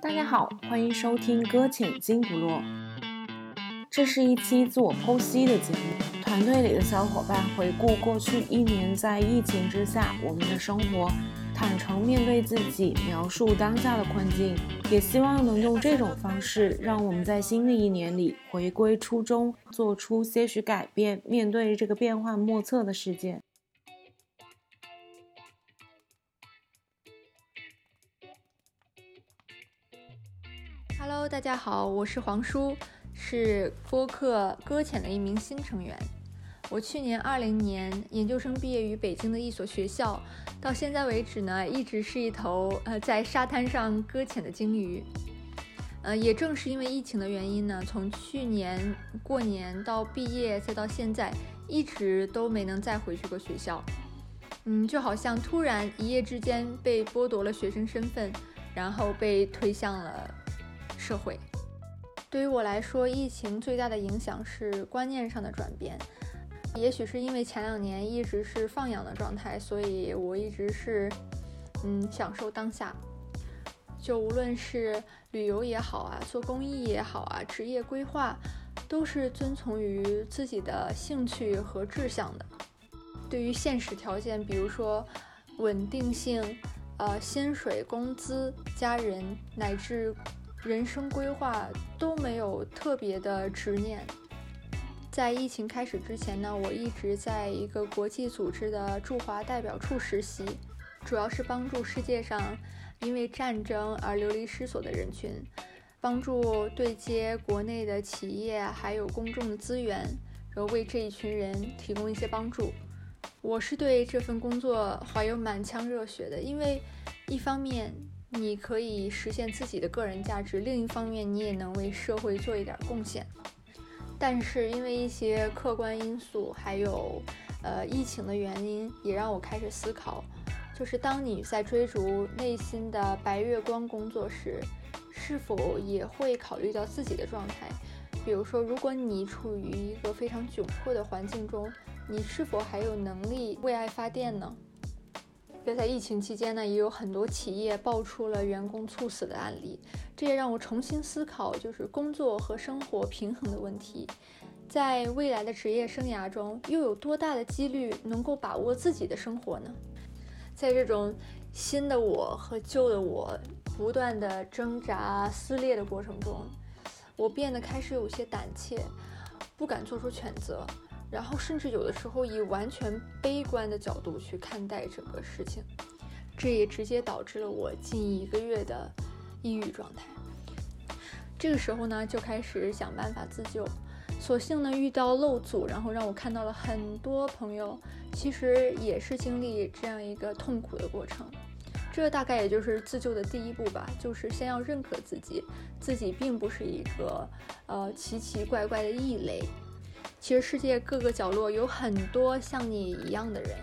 大家好，欢迎收听《搁浅金不落》。这是一期自我剖析的节目，团队里的小伙伴回顾过去一年在疫情之下我们的生活，坦诚面对自己，描述当下的困境，也希望能用这种方式，让我们在新的一年里回归初衷，做出些许改变，面对这个变幻莫测的世界。大家好，我是黄叔，是播客搁浅的一名新成员。我去年二零年研究生毕业于北京的一所学校，到现在为止呢，一直是一头呃在沙滩上搁浅的鲸鱼。呃，也正是因为疫情的原因呢，从去年过年到毕业再到现在，一直都没能再回去过学校。嗯，就好像突然一夜之间被剥夺了学生身份，然后被推向了。社会对于我来说，疫情最大的影响是观念上的转变。也许是因为前两年一直是放养的状态，所以我一直是嗯享受当下。就无论是旅游也好啊，做公益也好啊，职业规划都是遵从于自己的兴趣和志向的。对于现实条件，比如说稳定性、呃薪水、工资、家人乃至。人生规划都没有特别的执念。在疫情开始之前呢，我一直在一个国际组织的驻华代表处实习，主要是帮助世界上因为战争而流离失所的人群，帮助对接国内的企业还有公众的资源，然后为这一群人提供一些帮助。我是对这份工作怀有满腔热血的，因为一方面。你可以实现自己的个人价值，另一方面，你也能为社会做一点贡献。但是因为一些客观因素，还有呃疫情的原因，也让我开始思考，就是当你在追逐内心的白月光工作时，是否也会考虑到自己的状态？比如说，如果你处于一个非常窘迫的环境中，你是否还有能力为爱发电呢？在疫情期间呢，也有很多企业爆出了员工猝死的案例，这也让我重新思考，就是工作和生活平衡的问题。在未来的职业生涯中，又有多大的几率能够把握自己的生活呢？在这种新的我和旧的我不断的挣扎撕裂的过程中，我变得开始有些胆怯，不敢做出选择。然后甚至有的时候以完全悲观的角度去看待整个事情，这也直接导致了我近一个月的抑郁状态。这个时候呢，就开始想办法自救。所幸呢遇到漏组，然后让我看到了很多朋友其实也是经历这样一个痛苦的过程。这大概也就是自救的第一步吧，就是先要认可自己，自己并不是一个呃奇奇怪怪的异类。其实世界各个角落有很多像你一样的人。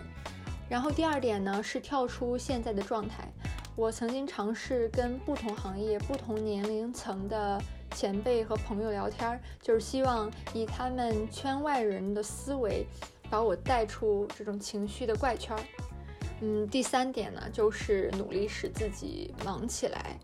然后第二点呢，是跳出现在的状态。我曾经尝试跟不同行业、不同年龄层的前辈和朋友聊天，就是希望以他们圈外人的思维，把我带出这种情绪的怪圈。嗯，第三点呢，就是努力使自己忙起来。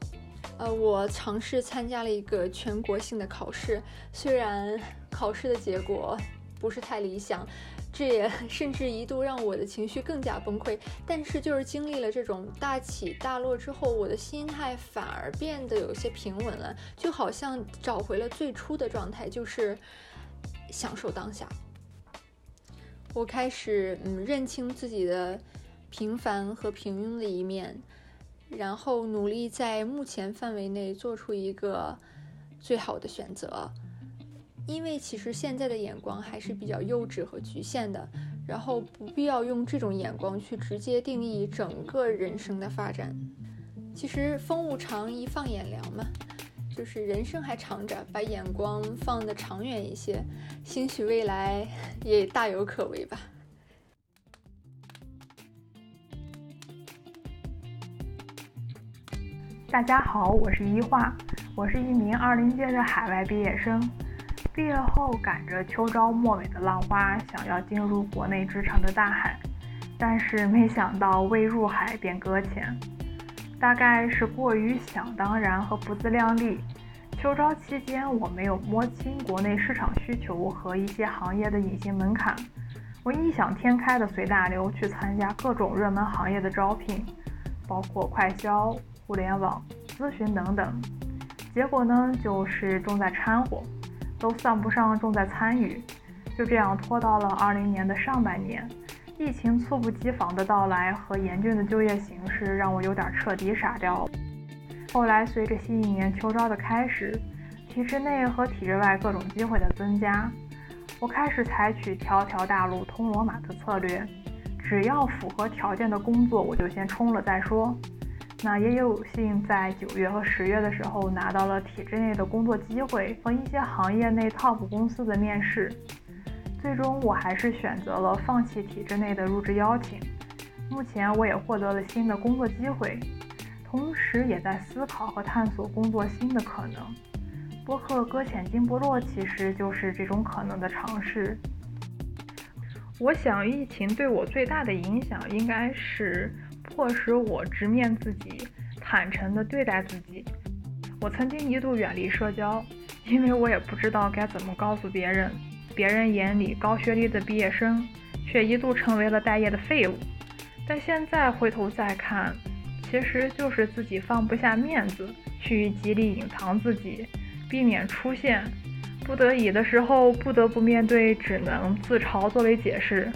呃，我尝试参加了一个全国性的考试，虽然考试的结果不是太理想，这也甚至一度让我的情绪更加崩溃。但是就是经历了这种大起大落之后，我的心态反而变得有些平稳了，就好像找回了最初的状态，就是享受当下。我开始嗯认清自己的平凡和平庸的一面。然后努力在目前范围内做出一个最好的选择，因为其实现在的眼光还是比较幼稚和局限的，然后不必要用这种眼光去直接定义整个人生的发展。其实风物长，宜放眼量嘛，就是人生还长着，把眼光放得长远一些，兴许未来也大有可为吧。大家好，我是一画，我是一名二零届的海外毕业生。毕业后赶着秋招末尾的浪花，想要进入国内职场的大海，但是没想到未入海便搁浅。大概是过于想当然和不自量力。秋招期间，我没有摸清国内市场需求和一些行业的隐形门槛，我异想天开的随大流去参加各种热门行业的招聘，包括快销、互联网、咨询等等。结果呢，就是重在掺和，都算不上重在参与。就这样拖到了二零年的上半年，疫情猝不及防的到来和严峻的就业形势让我有点彻底傻掉了。后来随着新一年秋招的开始，体制内和体制外各种机会的增加，我开始采取条条大路通罗马的策略，只要符合条件的工作我就先冲了再说。那也有幸在九月和十月的时候拿到了体制内的工作机会和一些行业内 top 公司的面试。最终，我还是选择了放弃体制内的入职邀请。目前，我也获得了新的工作机会，同时也在思考和探索工作新的可能。播客搁浅金波落其实就是这种可能的尝试。我想，疫情对我最大的影响应该是迫使我直面自己，坦诚地对待自己。我曾经一度远离社交，因为我也不知道该怎么告诉别人。别人眼里高学历的毕业生，却一度成为了待业的废物。但现在回头再看，其实就是自己放不下面子，去极力隐藏自己，避免出现不得已的时候不得不面对，只能自嘲作为解释。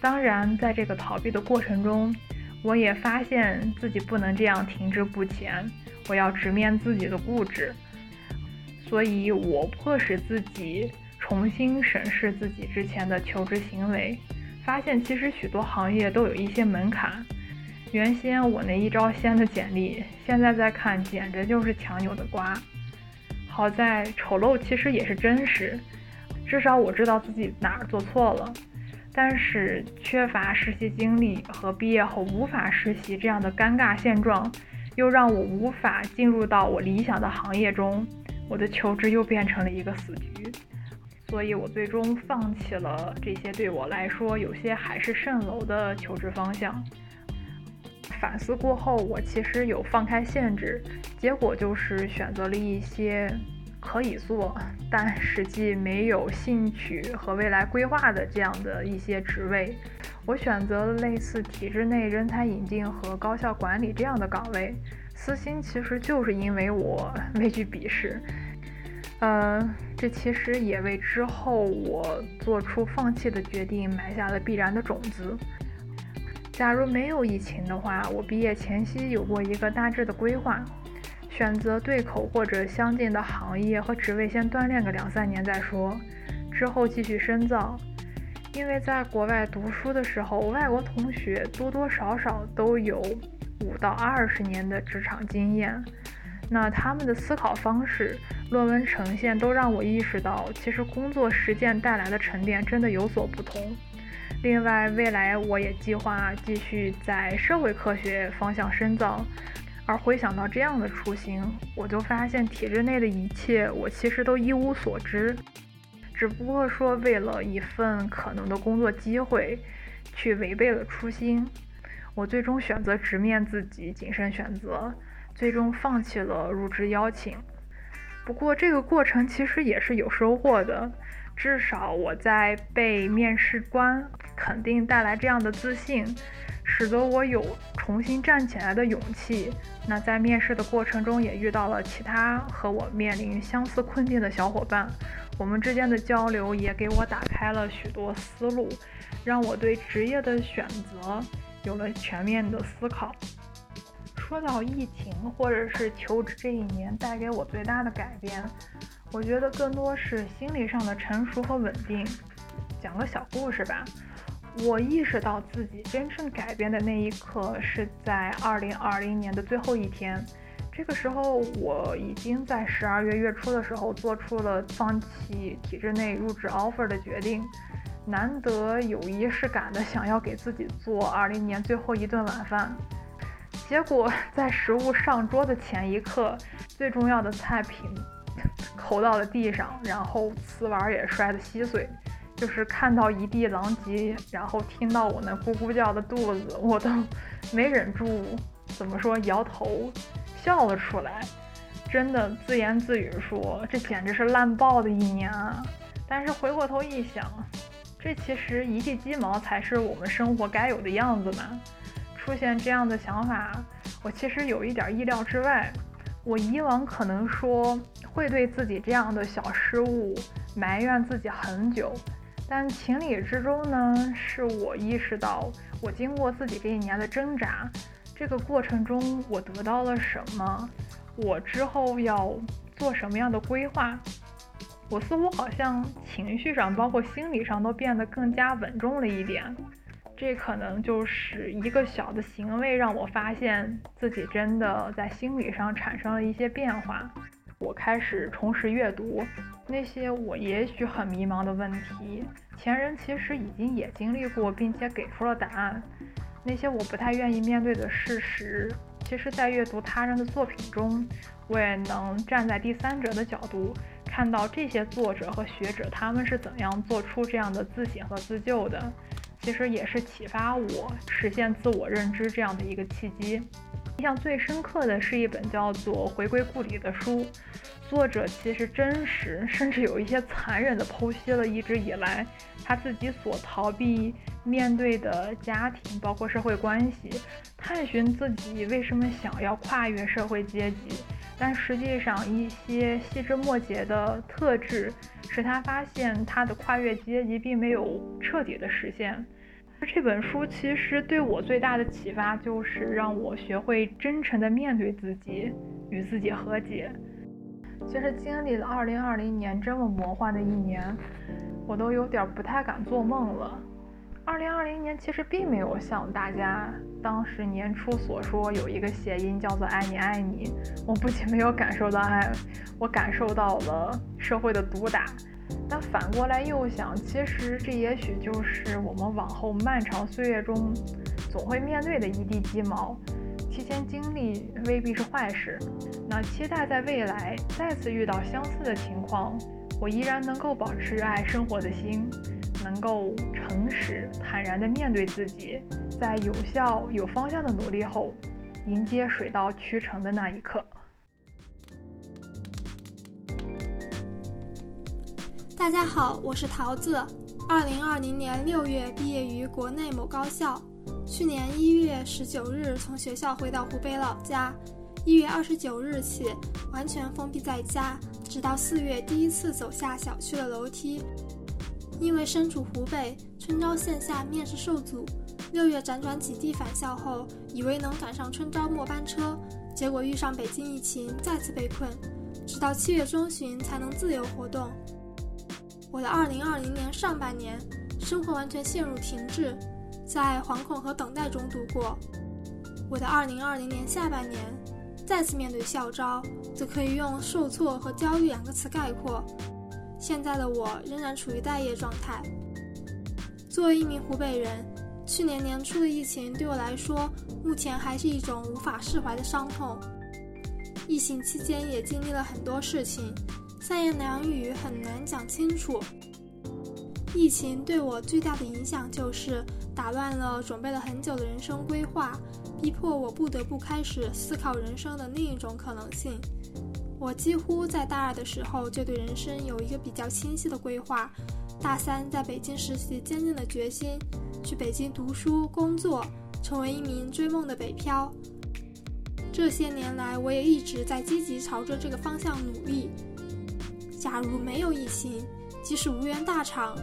当然，在这个逃避的过程中，我也发现自己不能这样停滞不前，我要直面自己的固执。所以我迫使自己。重新审视自己之前的求职行为，发现其实许多行业都有一些门槛。原先我那一招鲜的简历，现在再看简直就是强扭的瓜。好在丑陋其实也是真实，至少我知道自己哪儿做错了。但是缺乏实习经历和毕业后无法实习这样的尴尬现状，又让我无法进入到我理想的行业中，我的求职又变成了一个死局。所以我最终放弃了这些对我来说有些海市蜃楼的求职方向。反思过后，我其实有放开限制，结果就是选择了一些可以做，但实际没有兴趣和未来规划的这样的一些职位。我选择了类似体制内人才引进和高校管理这样的岗位。私心其实就是因为我畏惧笔试。呃，这其实也为之后我做出放弃的决定埋下了必然的种子。假如没有疫情的话，我毕业前夕有过一个大致的规划，选择对口或者相近的行业和职位，先锻炼个两三年再说，之后继续深造。因为在国外读书的时候，外国同学多多少少都有五到二十年的职场经验。那他们的思考方式、论文呈现都让我意识到，其实工作实践带来的沉淀真的有所不同。另外，未来我也计划继续在社会科学方向深造。而回想到这样的雏形，我就发现体制内的一切，我其实都一无所知。只不过说，为了一份可能的工作机会，去违背了初心。我最终选择直面自己，谨慎选择。最终放弃了入职邀请，不过这个过程其实也是有收获的，至少我在被面试官肯定带来这样的自信，使得我有重新站起来的勇气。那在面试的过程中也遇到了其他和我面临相似困境的小伙伴，我们之间的交流也给我打开了许多思路，让我对职业的选择有了全面的思考。说到疫情或者是求职这一年带给我最大的改变，我觉得更多是心理上的成熟和稳定。讲个小故事吧，我意识到自己真正改变的那一刻是在二零二零年的最后一天。这个时候，我已经在十二月月初的时候做出了放弃体制内入职 offer 的决定，难得有仪式感的想要给自己做二零年最后一顿晚饭。结果在食物上桌的前一刻，最重要的菜品 扣到了地上，然后瓷碗也摔得稀碎。就是看到一地狼藉，然后听到我那咕咕叫的肚子，我都 没忍住怎么说，摇头笑了出来，真的自言自语说：“这简直是烂爆的一年啊！”但是回过头一想，这其实一地鸡毛才是我们生活该有的样子嘛。出现这样的想法，我其实有一点意料之外。我以往可能说会对自己这样的小失误埋怨自己很久，但情理之中呢，是我意识到，我经过自己这一年的挣扎，这个过程中我得到了什么，我之后要做什么样的规划，我似乎好像情绪上，包括心理上都变得更加稳重了一点。这可能就是一个小的行为，让我发现自己真的在心理上产生了一些变化。我开始重拾阅读，那些我也许很迷茫的问题，前人其实已经也经历过，并且给出了答案。那些我不太愿意面对的事实，其实，在阅读他人的作品中，我也能站在第三者的角度，看到这些作者和学者他们是怎样做出这样的自省和自救的。其实也是启发我实现自我认知这样的一个契机。印象最深刻的是一本叫做《回归故里》的书，作者其实真实，甚至有一些残忍地剖析了一直以来他自己所逃避面对的家庭，包括社会关系，探寻自己为什么想要跨越社会阶级。但实际上，一些细枝末节的特质使他发现他的跨越阶级并没有彻底的实现。这本书其实对我最大的启发就是让我学会真诚的面对自己，与自己和解。其实经历了2020年这么魔幻的一年，我都有点不太敢做梦了。2020年其实并没有像大家当时年初所说有一个谐音叫做“爱你爱你”。我不仅没有感受到爱，我感受到了社会的毒打。但反过来又想，其实这也许就是我们往后漫长岁月中总会面对的一地鸡毛。提前经历未必是坏事。那期待在未来再次遇到相似的情况，我依然能够保持热爱生活的心，能够诚实坦然地面对自己，在有效有方向的努力后，迎接水到渠成的那一刻。大家好，我是桃子。二零二零年六月毕业于国内某高校，去年一月十九日从学校回到湖北老家，一月二十九日起完全封闭在家，直到四月第一次走下小区的楼梯。因为身处湖北，春招线下面试受阻，六月辗转几地返校后，以为能赶上春招末班车，结果遇上北京疫情，再次被困，直到七月中旬才能自由活动。我的2020年上半年，生活完全陷入停滞，在惶恐和等待中度过。我的2020年下半年，再次面对校招，则可以用受挫和焦虑两个词概括。现在的我仍然处于待业状态。作为一名湖北人，去年年初的疫情对我来说，目前还是一种无法释怀的伤痛。疫情期间也经历了很多事情。三言两语很难讲清楚。疫情对我最大的影响就是打乱了准备了很久的人生规划，逼迫我不得不开始思考人生的另一种可能性。我几乎在大二的时候就对人生有一个比较清晰的规划，大三在北京实习，坚定的决心去北京读书、工作，成为一名追梦的北漂。这些年来，我也一直在积极朝着这个方向努力。假如没有疫情，即使无缘大厂，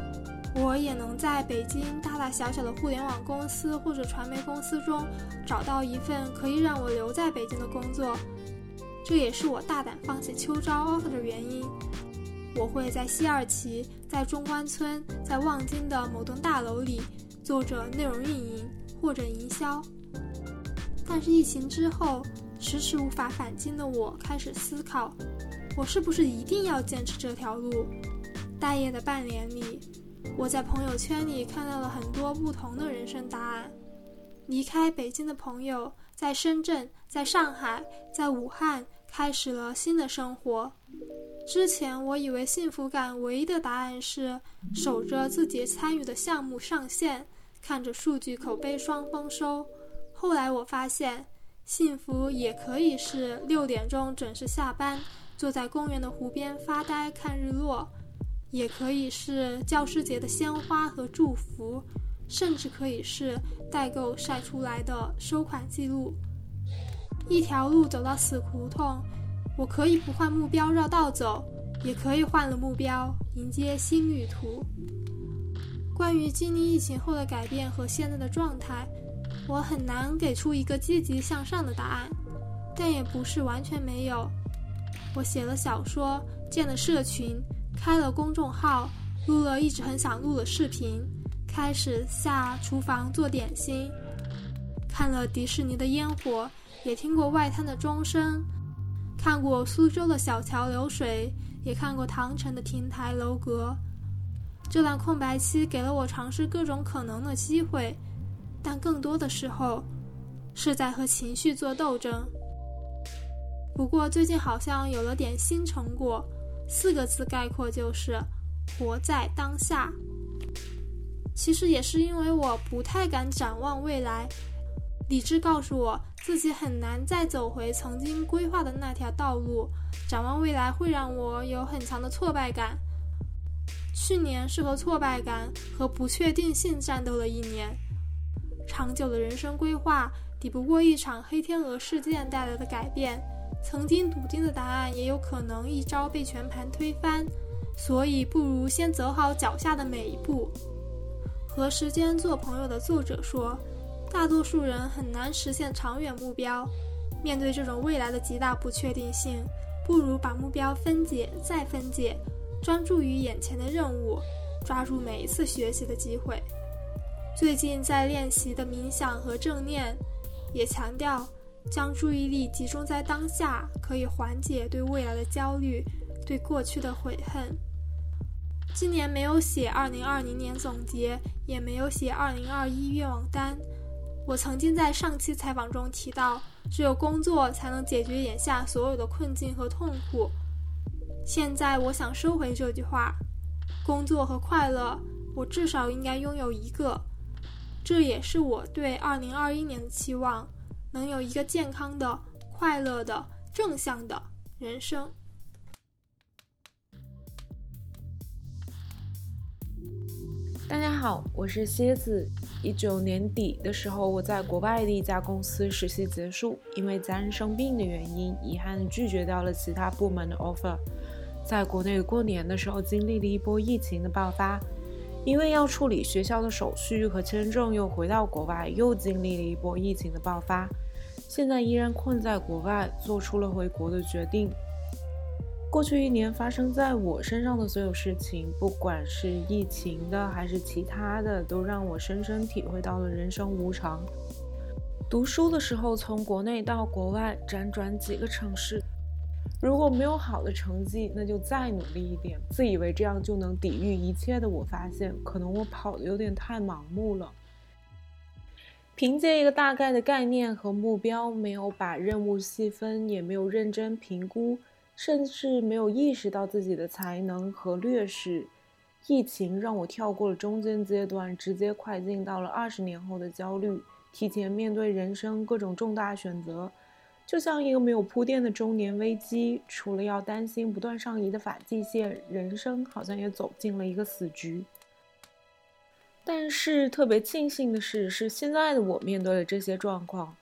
我也能在北京大大小小的互联网公司或者传媒公司中找到一份可以让我留在北京的工作。这也是我大胆放弃秋招 offer 的原因。我会在西二旗、在中关村、在望京的某栋大楼里做着内容运营或者营销。但是疫情之后，迟迟无法返京的我开始思考。我是不是一定要坚持这条路？待业的半年里，我在朋友圈里看到了很多不同的人生答案。离开北京的朋友，在深圳、在上海、在武汉开始了新的生活。之前我以为幸福感唯一的答案是守着自己参与的项目上线，看着数据口碑双丰收。后来我发现，幸福也可以是六点钟准时下班，坐在公园的湖边发呆看日落，也可以是教师节的鲜花和祝福，甚至可以是代购晒出来的收款记录。一条路走到死胡同，我可以不换目标绕道走，也可以换了目标迎接新旅途。关于经历疫情后的改变和现在的状态，我很难给出一个积极向上的答案，但也不是完全没有。我写了小说，建了社群，开了公众号，录了一直很想录的视频，开始下厨房做点心，看了迪士尼的烟火。也听过外滩的钟声，看过苏州的小桥流水，也看过唐城的亭台楼阁。这段空白期给了我尝试各种可能的机会，但更多的时候是在和情绪做斗争。不过最近好像有了点新成果，四个字概括就是“活在当下”。其实也是因为我不太敢展望未来。理智告诉我自己很难再走回曾经规划的那条道路，展望未来会让我有很强的挫败感。去年是和挫败感和不确定性战斗了一年，长久的人生规划抵不过一场黑天鹅事件带来的改变，曾经笃定的答案也有可能一朝被全盘推翻，所以不如先走好脚下的每一步。和时间做朋友的作者说。大多数人很难实现长远目标，面对这种未来的极大不确定性，不如把目标分解再分解，专注于眼前的任务，抓住每一次学习的机会。最近在练习的冥想和正念，也强调将注意力集中在当下，可以缓解对未来的焦虑，对过去的悔恨。今年没有写2020年总结，也没有写2021愿望单。我曾经在上期采访中提到，只有工作才能解决眼下所有的困境和痛苦。现在我想收回这句话，工作和快乐，我至少应该拥有一个。这也是我对2021年的期望，能有一个健康的、快乐的、正向的人生。好，我是蝎子。一九年底的时候，我在国外的一家公司实习结束，因为家人生病的原因，遗憾拒绝掉了其他部门的 offer。在国内过年的时候，经历了一波疫情的爆发，因为要处理学校的手续和签证，又回到国外，又经历了一波疫情的爆发。现在依然困在国外，做出了回国的决定。过去一年发生在我身上的所有事情，不管是疫情的还是其他的，都让我深深体会到了人生无常。读书的时候，从国内到国外辗转几个城市，如果没有好的成绩，那就再努力一点。自以为这样就能抵御一切的我，发现可能我跑的有点太盲目了。凭借一个大概的概念和目标，没有把任务细分，也没有认真评估。甚至没有意识到自己的才能和劣势。疫情让我跳过了中间阶段，直接快进到了二十年后的焦虑，提前面对人生各种重大选择，就像一个没有铺垫的中年危机。除了要担心不断上移的发际线，人生好像也走进了一个死局。但是特别庆幸的是，是现在的我面对了这些状况。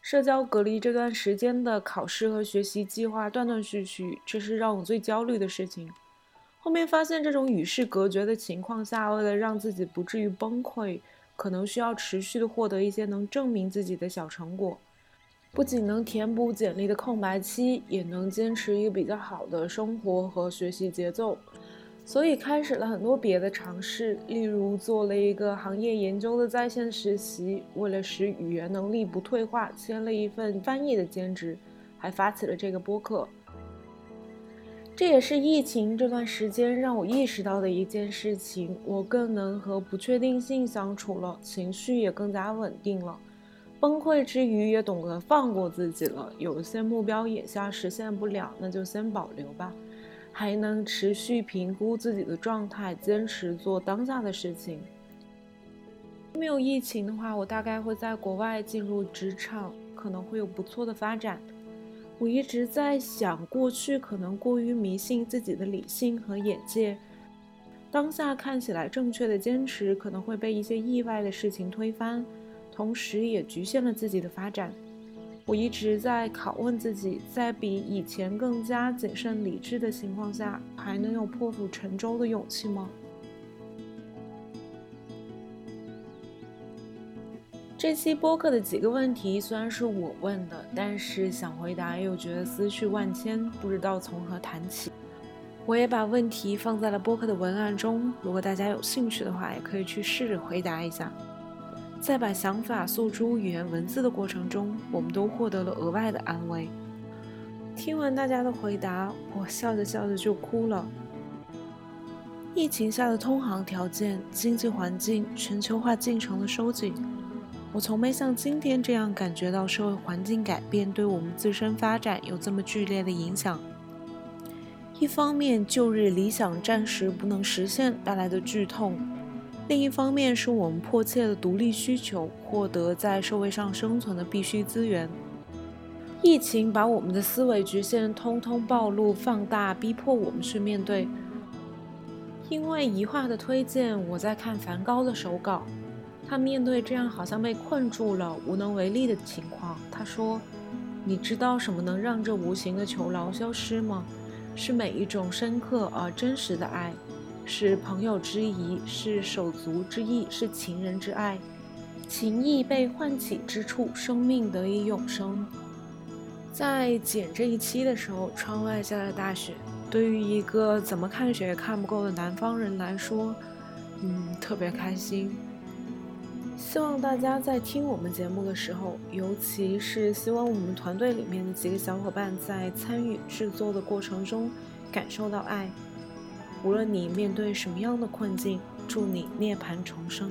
社交隔离这段时间的考试和学习计划断断续续，这是让我最焦虑的事情。后面发现，这种与世隔绝的情况下，为了让自己不至于崩溃，可能需要持续的获得一些能证明自己的小成果，不仅能填补简历的空白期，也能坚持一个比较好的生活和学习节奏。所以开始了很多别的尝试，例如做了一个行业研究的在线实习，为了使语言能力不退化，签了一份翻译的兼职，还发起了这个播客。这也是疫情这段时间让我意识到的一件事情：我更能和不确定性相处了，情绪也更加稳定了。崩溃之余，也懂得放过自己了。有些目标眼下实现不了，那就先保留吧。还能持续评估自己的状态，坚持做当下的事情。没有疫情的话，我大概会在国外进入职场，可能会有不错的发展。我一直在想，过去可能过于迷信自己的理性和眼界，当下看起来正确的坚持可能会被一些意外的事情推翻，同时也局限了自己的发展。我一直在拷问自己，在比以前更加谨慎理智的情况下，还能有破釜沉舟的勇气吗？这期播客的几个问题虽然是我问的，但是想回答又觉得思绪万千，不知道从何谈起。我也把问题放在了播客的文案中，如果大家有兴趣的话，也可以去试着回答一下。在把想法诉诸语言文字的过程中，我们都获得了额外的安慰。听完大家的回答，我笑着笑着就哭了。疫情下的通航条件、经济环境、全球化进程的收紧。我从没像今天这样感觉到社会环境改变对我们自身发展有这么剧烈的影响。一方面，旧日理想暂时不能实现带来的剧痛；另一方面，是我们迫切的独立需求，获得在社会上生存的必须资源。疫情把我们的思维局限通通暴露、放大，逼迫我们去面对。因为疑画的推荐，我在看梵高的手稿。他面对这样好像被困住了、无能为力的情况，他说：“你知道什么能让这无形的囚牢消失吗？是每一种深刻而真实的爱，是朋友之谊，是手足之义，是情人之爱。情谊被唤起之处，生命得以永生。”在剪这一期的时候，窗外下了大雪。对于一个怎么看雪也看不够的南方人来说，嗯，特别开心。希望大家在听我们节目的时候，尤其是希望我们团队里面的几个小伙伴在参与制作的过程中感受到爱。无论你面对什么样的困境，祝你涅槃重生。